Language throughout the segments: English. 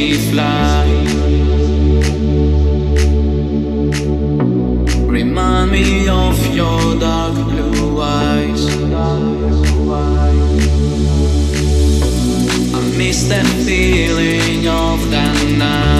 we fly. Remind me of your dark blue eyes. I miss that feeling of that night.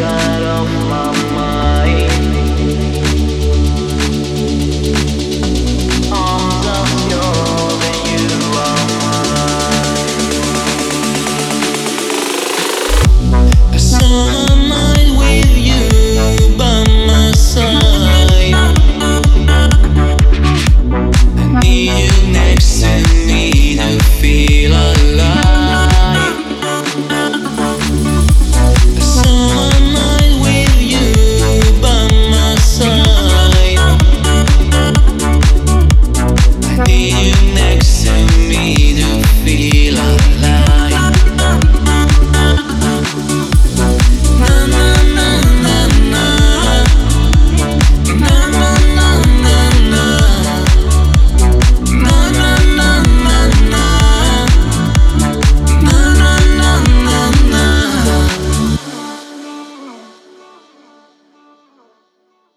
done